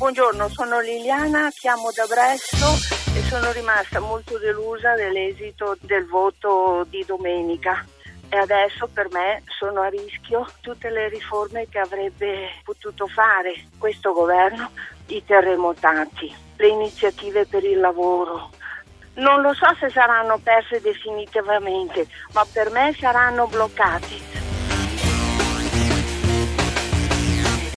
Buongiorno, sono Liliana, chiamo da Bresso e sono rimasta molto delusa dell'esito del voto di domenica e adesso per me sono a rischio tutte le riforme che avrebbe potuto fare questo governo, i terremotati, le iniziative per il lavoro. Non lo so se saranno perse definitivamente, ma per me saranno bloccati